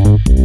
Mm-hmm.